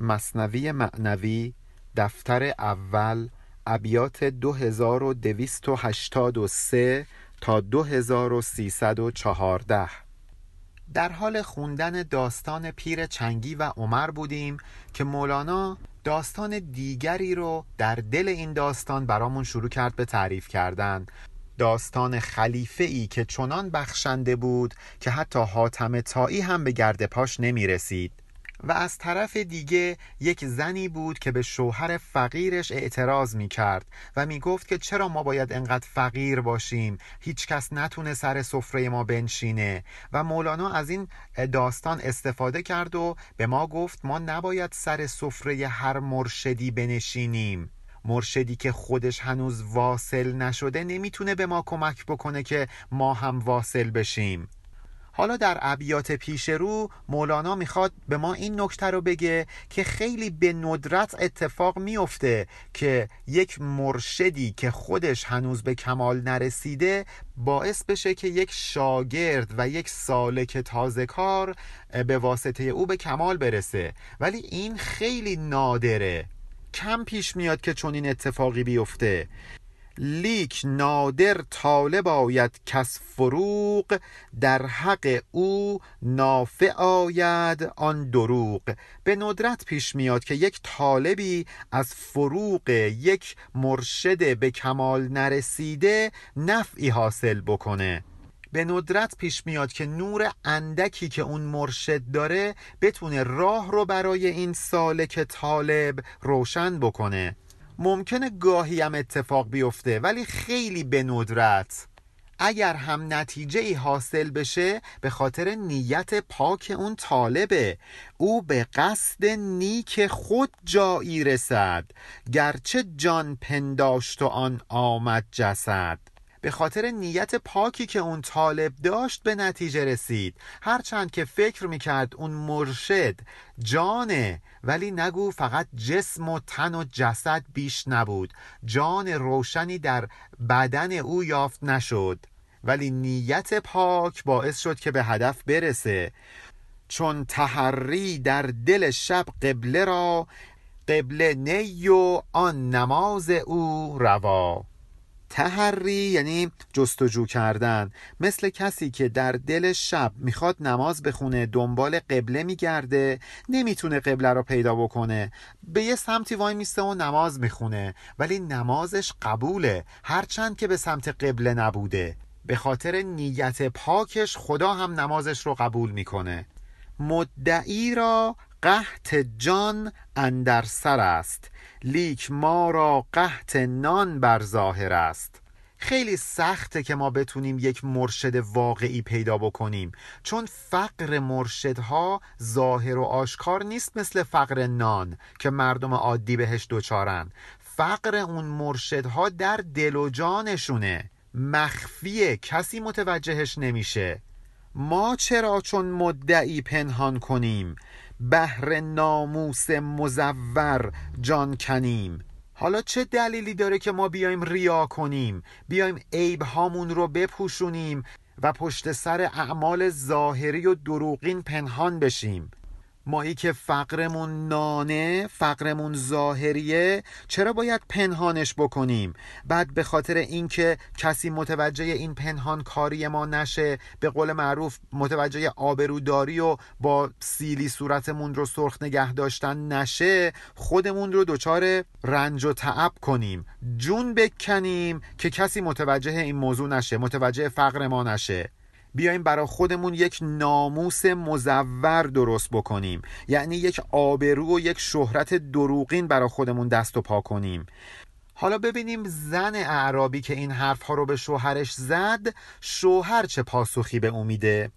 مصنوی معنوی دفتر اول ابیات 2283 تا 2314 در حال خوندن داستان پیر چنگی و عمر بودیم که مولانا داستان دیگری رو در دل این داستان برامون شروع کرد به تعریف کردن. داستان خلیفه ای که چنان بخشنده بود که حتی حاتم تایی هم به گرد پاش نمی رسید و از طرف دیگه یک زنی بود که به شوهر فقیرش اعتراض می کرد و می گفت که چرا ما باید انقدر فقیر باشیم؟ هیچ کس نتونه سر سفره ما بنشینه. و مولانا از این داستان استفاده کرد و به ما گفت ما نباید سر سفره هر مرشدی بنشینیم. مرشدی که خودش هنوز واصل نشده نمی‌تونه به ما کمک بکنه که ما هم واصل بشیم. حالا در ابیات پیش رو مولانا می‌خواد به ما این نکته رو بگه که خیلی به ندرت اتفاق میفته که یک مرشدی که خودش هنوز به کمال نرسیده باعث بشه که یک شاگرد و یک سالک تازه کار به واسطه او به کمال برسه. ولی این خیلی نادره. کم پیش میاد که چون این اتفاقی بیفته. لیک نادر طالب آید کس فروغ در حق او نافع آید آن دروغ. به ندرت پیش میاد که یک طالبی از فروغ یک مرشد به کمال نرسیده نفعی حاصل بکنه. به ندرت پیش میاد که نور اندکی که اون مرشد داره بتونه راه رو برای این سالک طالب روشن بکنه. ممکنه گاهی هم اتفاق بیفته ولی خیلی به ندرت. اگر هم نتیجه ای حاصل بشه به خاطر نیت پاک اون طالبه. او به قصد نیک خود جایی رسد گرچه جان پنداشت و آن آمد جسد. به خاطر نیت پاکی که اون طالب داشت به نتیجه رسید. هرچند که فکر می‌کرد اون مرشد جانه ولی نگو فقط جسم و تن و جسد بیش نبود. جان روشنی در بدن او یافت نشد. ولی نیت پاک باعث شد که به هدف برسه. چون تحری در دل شب قبله را قبله نی و آن نماز او روا. تحری یعنی جستجو کردن. مثل کسی که در دل شب می‌خواد نماز بخونه دنبال قبله میگرده نمی‌تونه قبله رو پیدا بکنه. به یه سمتی وای میسته و نماز می‌خونه. ولی نمازش قبوله. هرچند که به سمت قبله نبوده. به خاطر نیت پاکش خدا هم نمازش رو قبول می‌کنه. مدعی را قحط جان اندر سر است. لیک ما را قحط نان بر ظاهر است. خیلی سخته که ما بتونیم یک مرشد واقعی پیدا بکنیم چون فقر مرشدها ظاهر و آشکار نیست مثل فقر نان که مردم عادی بهش دوچارن فقر اون مرشدها در دل و جانشونه. مخفیه کسی متوجهش نمیشه. ما چرا چون مدعی پنهان کنیم؟ بهر ناموس مزور جان کنیم. حالا چه دلیلی داره که ما بیایم ریا کنیم؟ بیایم عیب هامون رو بپوشونیم و پشت سر اعمال ظاهری و دروغین پنهان بشیم؟ مایی که فقرمون نانه فقرمون ظاهریه چرا باید پنهانش بکنیم؟ بعد به خاطر اینکه کسی متوجه این پنهان کاری ما نشه به قول معروف متوجه آبروداری و با سیلی صورتمون رو سرخ نگه داشتن نشه خودمون رو دچار رنج و تعب کنیم. جون بکنیم که کسی متوجه این موضوع نشه متوجه فقر ما نشه. بیایم برای خودمون یک ناموس مزور درست بکنیم. یعنی یک آبرو و یک شهرت دروغین برای خودمون دست و پا کنیم. حالا ببینیم زن اعرابی که این حرف ها رو به شوهرش زد شوهر چه پاسخی به امیده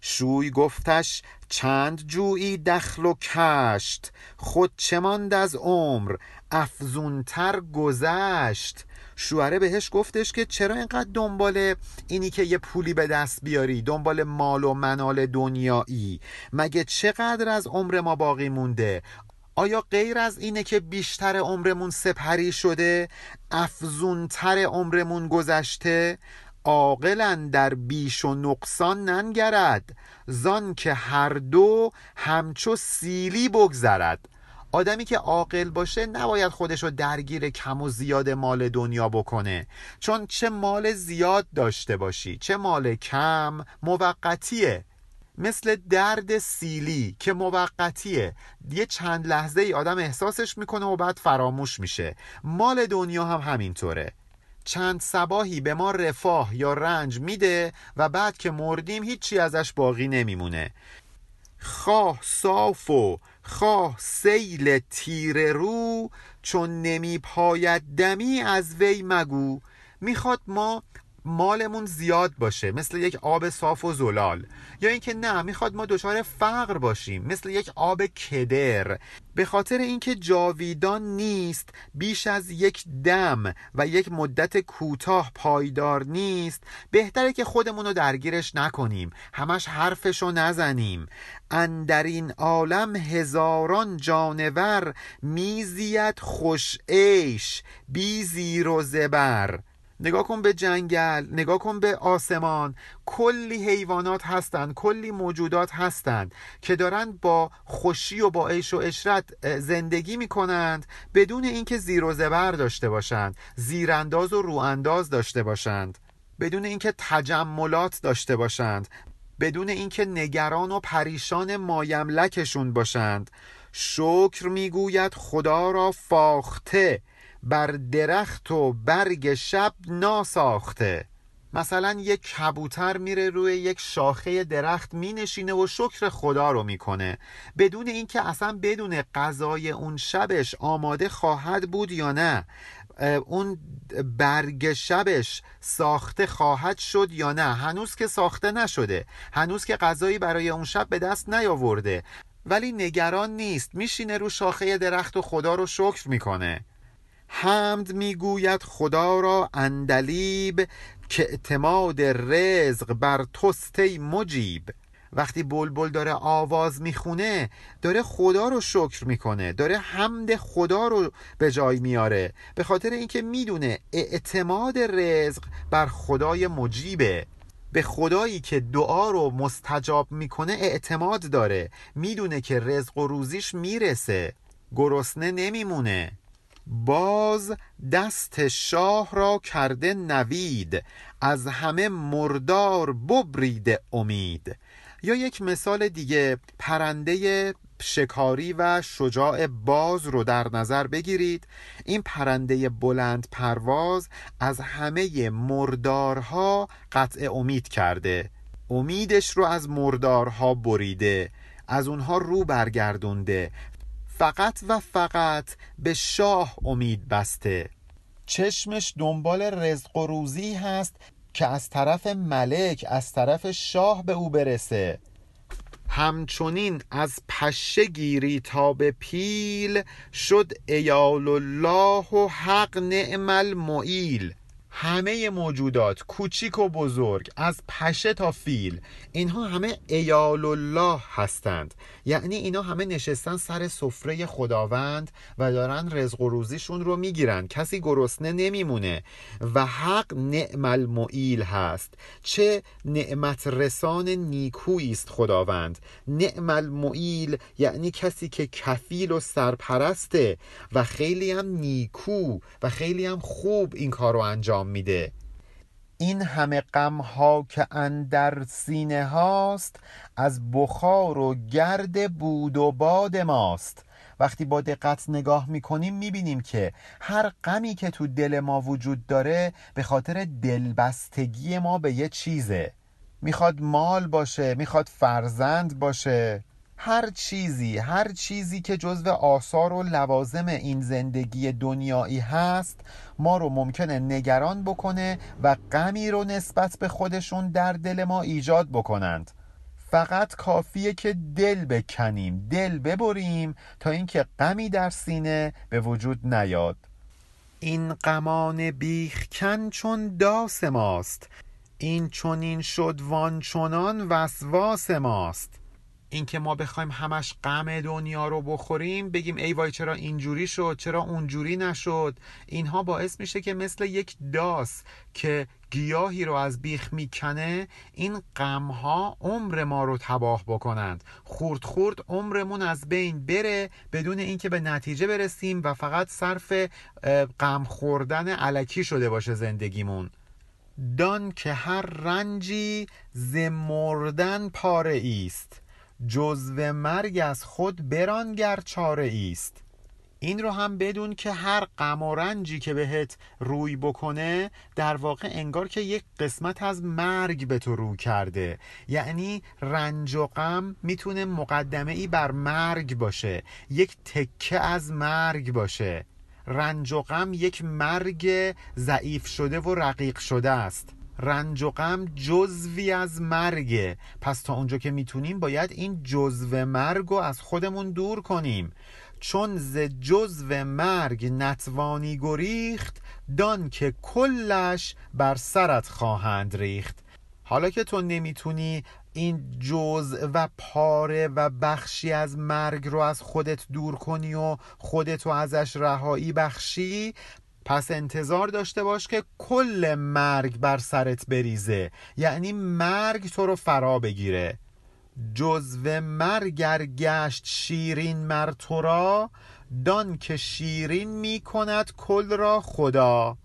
شوی گفتش چند جویی دخل و کشت خود چه ماند از عمر؟ افزونتر گذشت. شوهره بهش گفتش که چرا اینقدر دنبال اینی که یه پولی به دست بیاری؟ دنبال مال و منال دنیایی. مگه چقدر از عمر ما باقی مونده؟ آیا غیر از اینه که بیشتر عمرمون سپری شده؟ افزونتر عمرمون گذشته؟ عاقلا در بیش و نقصان ننگرد. زان که هر دو همچو سیلی بگذرد. آدمی که عاقل باشه نباید خودش رو درگیر کم و زیاد مال دنیا بکنه. چون چه مال زیاد داشته باشی چه مال کم موقتیه. مثل درد سیلی که موقتیه. یه چند لحظه ای آدم احساسش می‌کنه و بعد فراموش میشه. مال دنیا هم همینطوره. چند سباهی به ما رفاه یا رنج میده و بعد که مردیم هیچی ازش باقی نمیمونه. خواه صاف و خواه سیل تیر رو چون نمی پاید دمی از وی مگو. می‌خواد ما مالمون زیاد باشه مثل یک آب صاف و زلال. یا اینکه نه می‌خواد ما دچار فقر باشیم مثل یک آب کدر. به خاطر اینکه جاویدان نیست بیش از یک دم و یک مدت کوتاه پایدار نیست بهتره که خودمون رو درگیرش نکنیم. همش حرفشو نزنیم. اندرین عالم هزاران جانور میزید خوش عیش بی زیر و زبر. نگاه کن به جنگل نگاه کن به آسمان. کلی حیوانات هستند کلی موجودات هستند که دارند با خوشی و با عیش و اشرت زندگی می کنند بدون اینکه زیر و زبر داشته باشند زیرانداز و روانداز داشته باشند بدون اینکه تجملات داشته باشند بدون اینکه نگران و پریشان مایملکشون باشند. شکر می‌گوید خدا را فاخته. بر درخت و برگ شب ناساخته. مثلا یک کبوتر میره روی یک شاخه درخت مینشینه و شکر خدا رو می‌کنه. بدون اینکه اصلا بدون غذای اون شبش آماده خواهد بود یا نه اون برگ شبش ساخته خواهد شد یا نه. هنوز که ساخته نشده. هنوز که غذایی برای اون شب به دست نیاورده. ولی نگران نیست. میشینه رو شاخه درخت و خدا رو شکر می‌کنه. حمد می‌گوید خدا را اندلیب که اعتماد رزق بر توستی مجیب. وقتی بلبل داره آواز می‌خونه داره خدا رو شکر می‌کنه داره حمد خدا رو به جای میاره به خاطر اینکه می‌دونه اعتماد رزق بر خدای مجیبه. به خدایی که دعا رو مستجاب می‌کنه اعتماد داره می‌دونه که رزق و روزیش می‌رسه. گرسنه نمیمونه. باز دست شاه را کرده نوید از همه مردار ببرید امید. یا یک مثال دیگه پرنده شکاری و شجاع باز رو در نظر بگیرید. این پرنده بلند پرواز از همه مردارها قطع امید کرده. امیدش رو از مردارها بریده از اونها رو برگردونده فقط و فقط به شاه امید بسته. چشمش دنبال رزق و روزی هست که از طرف ملک از طرف شاه به او برسه. همچنین از پشه گیری تا به پیل شد ایال الله و حق نعم المعیل. همه موجودات کوچیک و بزرگ از پشه تا فیل اینها همه ایال الله هستند. یعنی اینا همه نشستن سر سفره خداوند و دارن رزق و روزیشون رو می‌گیرن. کسی گرسنه نمیمونه. و حق نعم المعیل هست. چه نعمت رسان نیکویی است خداوند. نعم المعیل یعنی کسی که کفیل و سرپرسته و خیلی هم نیکو و خیلی هم خوب این کار رو انجام میده. این همه غم ها که اندر سینه هاست از بخار و گرد بود و باد ماست. وقتی با دقت نگاه می‌کنیم می‌بینیم که هر غمی که تو دل ما وجود داره به خاطر دلبستگی ما به یه چیزه. می‌خواد مال باشه می‌خواد فرزند باشه. هر چیزی هر چیزی که جزو آثار و لوازم این زندگی دنیایی هست ما رو ممکنه نگران بکنه و غمی رو نسبت به خودشون در دل ما ایجاد بکنند. فقط کافیه که دل بکنیم دل ببریم تا اینکه غمی در سینه به وجود نیاد. این غمان بیخکن چون داس ماست. این چونین شد وان چنان وسواس ماست. اینکه ما بخوایم همش غم دنیا رو بخوریم بگیم ای وای چرا اینجوری شد چرا اونجوری نشد. اینها باعث میشه که مثل یک داس که گیاهی رو از بیخ می‌کنه این غمها عمر ما رو تباه بکنند. خورد خورد عمرمون از بین بره بدون اینکه به نتیجه برسیم و فقط صرف غم خوردن علکی شده باشه زندگیمون. دان که هر رنجی ز مردن پاره است. جزو مرگ از خود برانگر چاره است این رو هم بدون که هر غم و رنجی که بهت روی بکنه در واقع انگار که یک قسمت از مرگ به تو رو کرده. یعنی رنج و غم می‌تونه مقدمه ای بر مرگ باشه یک تکه از مرگ باشه. رنج و غم یک مرگ ضعیف شده و رقیق شده است. رنج و غم جزوی از مرگه. پس تا اونجا که می‌تونیم باید این جزو مرگ رو از خودمون دور کنیم. چون ز جزو مرگ نتوانی گریخت دان که کلش بر سرت خواهند ریخت. حالا که تو نمی‌تونی این جز و پاره و بخشی از مرگ رو از خودت دور کنی و خودتو ازش رهایی بخشی پس انتظار داشته باش که کل مرگ بر سرت بریزه. یعنی مرگ تو رو فرا بگیره. جزو مرگر گشت شیرین مر تو را دان که شیرین می کند کل را خدا.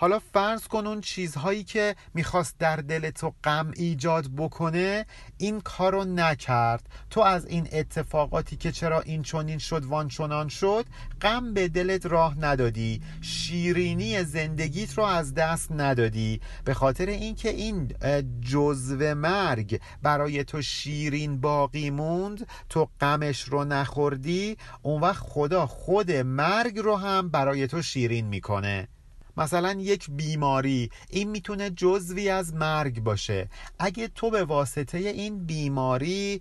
حالا فرض کن اون چیزهایی که می‌خواست در دل تو غم ایجاد بکنه این کارو نکرد. تو از این اتفاقاتی که چرا این چونین شد وان چنان شد غم به دلت راه ندادی. شیرینی زندگیت رو از دست ندادی. به خاطر اینکه این جزو مرگ برای تو شیرین باقی موند تو غمش رو نخوردی اون وقت خدا خود مرگ رو هم برای تو شیرین می‌کنه. مثلا یک بیماری این می‌تونه جزوی از مرگ باشه. اگه تو به واسطه این بیماری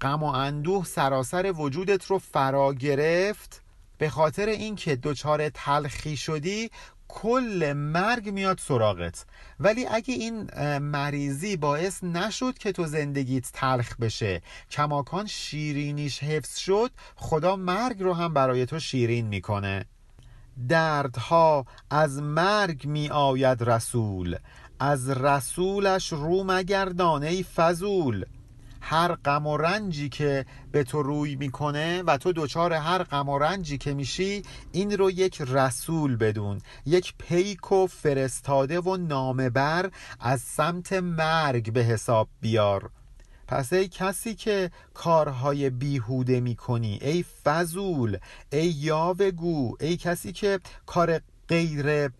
غم و اندوه سراسر وجودت رو فرا گرفت به خاطر اینکه دچار تلخی شدی کل مرگ میاد سراغت. ولی اگه این مریضی باعث نشد که تو زندگیت تلخ بشه کماکان شیرینیش حفظ شد خدا مرگ رو هم برای تو شیرین می‌کنه. دردها از مرگ می آید رسول از رسولش رو مگردان ای فضول. هر غم و رنجی که به تو روی می‌کنه و تو دچار هر غم و رنجی که میشی این رو یک رسول بدون یک پیک و فرستاده و نامه بر از سمت مرگ به حساب بیار. پس ای کسی که کارهای بیهوده می‌کنی ای فضول ای یاوگو ای کسی که کار غیر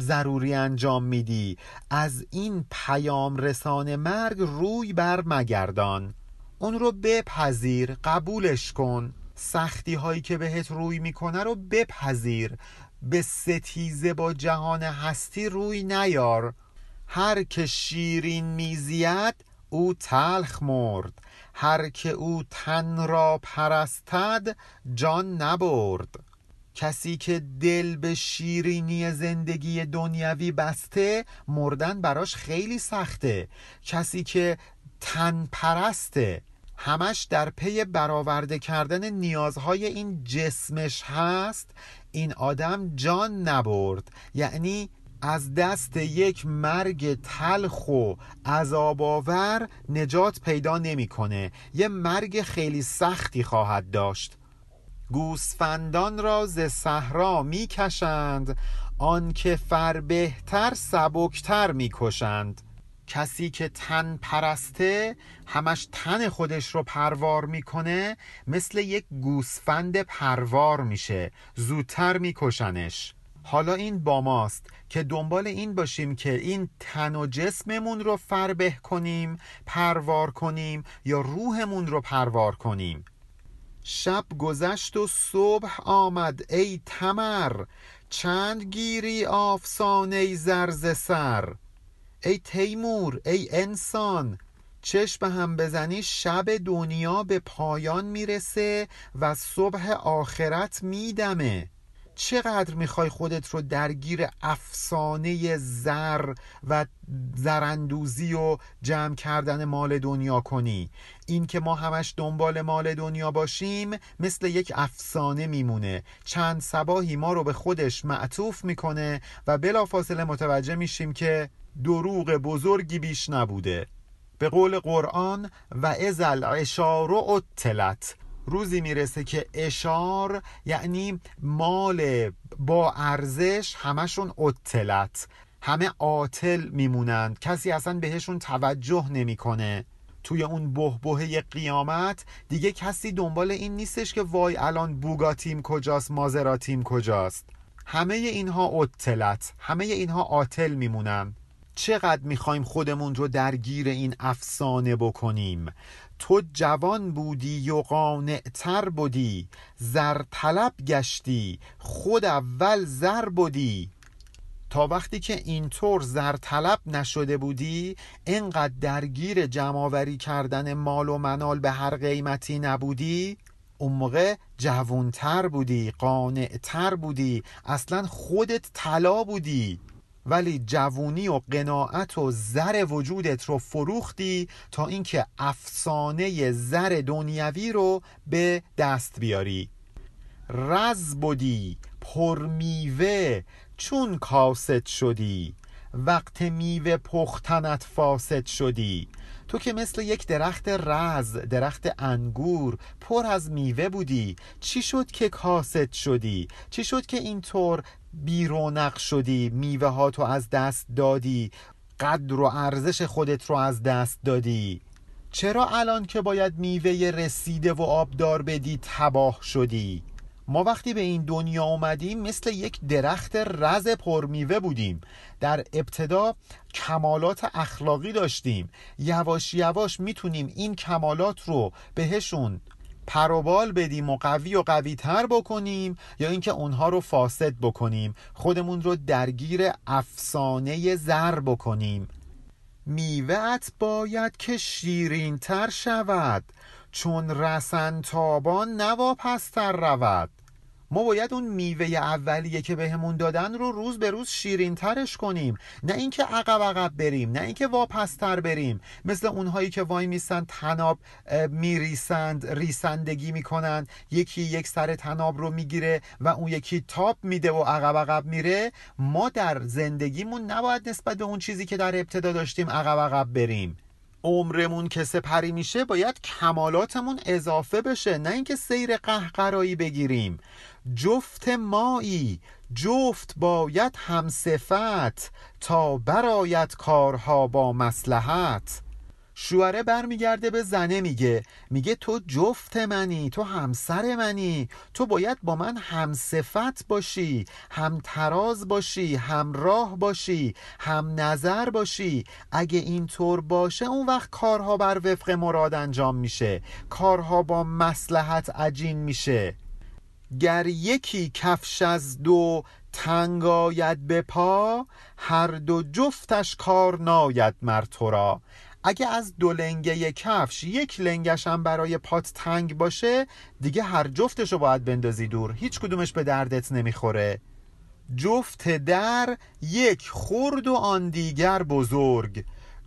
ضروری انجام میدی از این پیام رسان مرگ روی بر مگردان. اون رو بپذیر قبولش کن. سختی هایی که بهت روی می‌کنه رو بپذیر. به ستیزه با جهان هستی روی نیار. هر که شیرین میزید او تلخ مرد. هر که او تن را پرستد جان نبرد. کسی که دل به شیرینی زندگی دنیوی بسته مردن براش خیلی سخته. کسی که تن پرسته همش در پی برآورده کردن نیازهای این جسمش هست. این آدم جان نبرد. یعنی از دست یک مرگ تلخ و عذاباور نجات پیدا نمی‌کنه. یه مرگ خیلی سختی خواهد داشت. گوسفندان را ز صحرا می‌کشند آنکه فر بهتر سبکتر می‌کشند. کسی که تن پرسته همش تن خودش رو پروار می‌کنه مثل یک گوسفند پروار میشه. زودتر میکشنش. حالا این با ماست که دنبال این باشیم که این تن و جسممون رو فربه کنیم پروار کنیم یا روحمون رو پروار کنیم. شب گذشت و صبح آمد ای تمر چند گیری آفسانه زرز سر. ای تیمور ای انسان چشم هم بزنی شب دنیا به پایان می‌رسه و صبح آخرت میدمه. چقدر می‌خوای خودت رو درگیر افسانه زر و زرندوزی و جمع کردن مال دنیا کنی؟ این که ما همش دنبال مال دنیا باشیم مثل یک افسانه میمونه. چند سباهی ما رو به خودش معطوف می‌کنه و بلافاصله متوجه میشیم که دروغ بزرگی بیش نبوده. به قول قرآن و ازل اشار و اتلت روزی می‌رسه که اشار یعنی مال با ارزش همشون اتلت همه عاطل میمونند. کسی اصلا بهشون توجه نمی‌کنه. توی اون بهبهه قیامت دیگه کسی دنبال این نیستش که وای الان بوگاتیم کجاست مازراتیم کجاست. همه اینها اتلت همه اینها عاطل میمونن. چقدر می‌خوایم خودمون رو درگیر این افسانه بکنیم؟ تو جوان بودی و قانعتر بودی زر طلب گشتی خود اول زر بودی. تا وقتی که اینطور زر طلب نشده بودی انقدر درگیر جمعآوری کردن مال و منال به هر قیمتی نبودی اون موقع جوانتر بودی قانعتر بودی اصلا خودت طلا بودی. ولی جوونی و قناعت و زر وجودت رو فروختی تا اینکه افسانه زر دنیوی رو به دست بیاری. رز بودی پرمیوه چون کاست شدی. وقت میوه پختنت فاسد شدی. تو که مثل یک درخت رز درخت انگور پر از میوه بودی. چی شد که کاست شدی؟ چی شد که اینطور بیرونق شدی؟ میوه ها تو از دست دادی. قدر و ارزش خودت رو از دست دادی. چرا الان که باید میوه رسیده و آبدار بدی تباه شدی؟ ما وقتی به این دنیا اومدیم مثل یک درخت رز پرمیوه بودیم. در ابتدا کمالات اخلاقی داشتیم. یواش یواش می‌تونیم این کمالات رو بهشون پروبال بدیم و قوی و قوی تر بکنیم یا اینکه اونها رو فاسد بکنیم. خودمون رو درگیر افسانه زر بکنیم. میوهت باید که شیرین تر شود. چون رسن تابان نواپستر رود. ما باید اون میوه اولیه که بهمون دادن رو روز به روز شیرین ترش کنیم. نه اینکه عقب عقب بریم نه اینکه واپستر بریم. مثل اونهایی که وای میسن تناب میریسند ریسندگی می‌کنند یکی یک سر تناب رو می‌گیره و اون یکی تاپ میده و عقب عقب میره. ما در زندگیمون نباید نسبت به اون چیزی که در ابتدا داشتیم عقب عقب بریم. عمرمون که سپری میشه باید کمالاتمون اضافه بشه نه اینکه سیر قهقرایی بگیریم. جفت مایی جفت باید همصفت تا برایت کارها با مسلحت شوهره برمیگرده به زنه میگه میگه تو جفت منی تو همسر منی تو باید با من همصفت باشی هم تراز باشی همراه باشی هم نظر باشی. اگه اینطور باشه اون وقت کارها بر وفق مراد انجام میشه کارها با مسلحت عجین میشه. گر یکی کفش از دو تنگ آید به پا هر دو جفتش کار ناید مر تو را. اگه از دو لنگه کفش یک لنگش هم برای پات تنگ باشه دیگه هر جفتش رو باید بندازی دور. هیچ کدومش به دردت نمی‌خوره. جفت در یک خورد و آن دیگر بزرگ.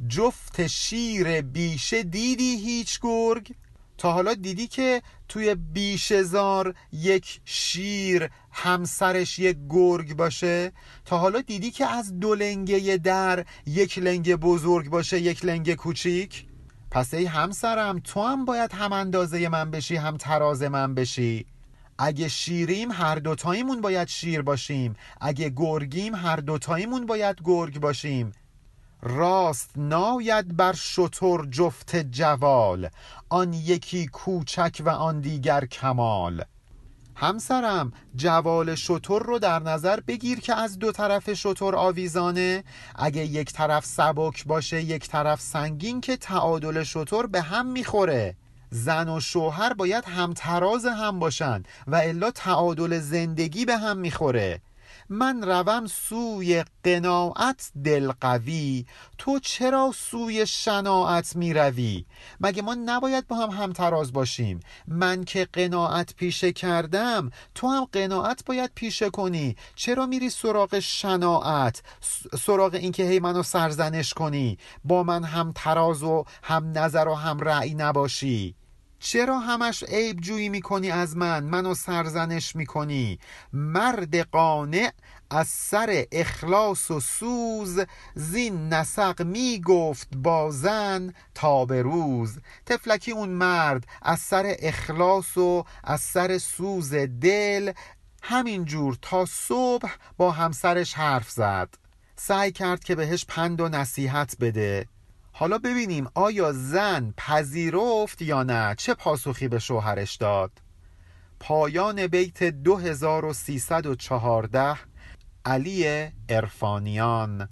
جفت شیر بیشه دیدی هیچ گرگ؟ تا حالا دیدی که توی بیشزار یک شیر همسرش یک گرگ باشه؟ تا حالا دیدی که از دو لنگه در یک لنگه بزرگ باشه یک لنگه کوچیک؟ پس ای همسرم تو هم باید هم اندازه من بشی هم تراز من بشی. اگه شیریم هر دوتاییمون باید شیر باشیم. اگه گرگیم هر دوتاییمون باید گرگ باشیم. راست ناید بر شطور جفت جوال آن یکی کوچک و آن دیگر کمال. همسرم جوال شطور رو در نظر بگیر که از دو طرف شطور آویزانه. اگه یک طرف سبک باشه یک طرف سنگین که تعادل شطور به هم می‌خوره. زن و شوهر باید هم تراز هم باشن و الا تعادل زندگی به هم می‌خوره. من روم سوی قناعت دلقوی. تو چرا سوی شناعت می روی مگه ما نباید با هم همتراز باشیم؟ من که قناعت پیشه کردم تو هم قناعت باید پیشه کنی. چرا میری سراغ شناعت؟ سراغ اینکه هی منو سرزنش کنی. با من هم تراز و هم نظر و هم رأی نباشی. چرا همش عیب جویی می‌کنی از من؟ منو سرزنش می‌کنی. مرد قانع از سر اخلاص و سوز زین نسق می‌گفت با زن تا به روز. تفلکی اون مرد از سر اخلاص و از سر سوز دل. همینجور تا صبح با همسرش حرف زد. سعی کرد که بهش پند و نصیحت بده. حالا ببینیم آیا زن پذیرفت یا نه؟ چه پاسخی به شوهرش داد؟ پایان بیت 2314 علی ارفانیان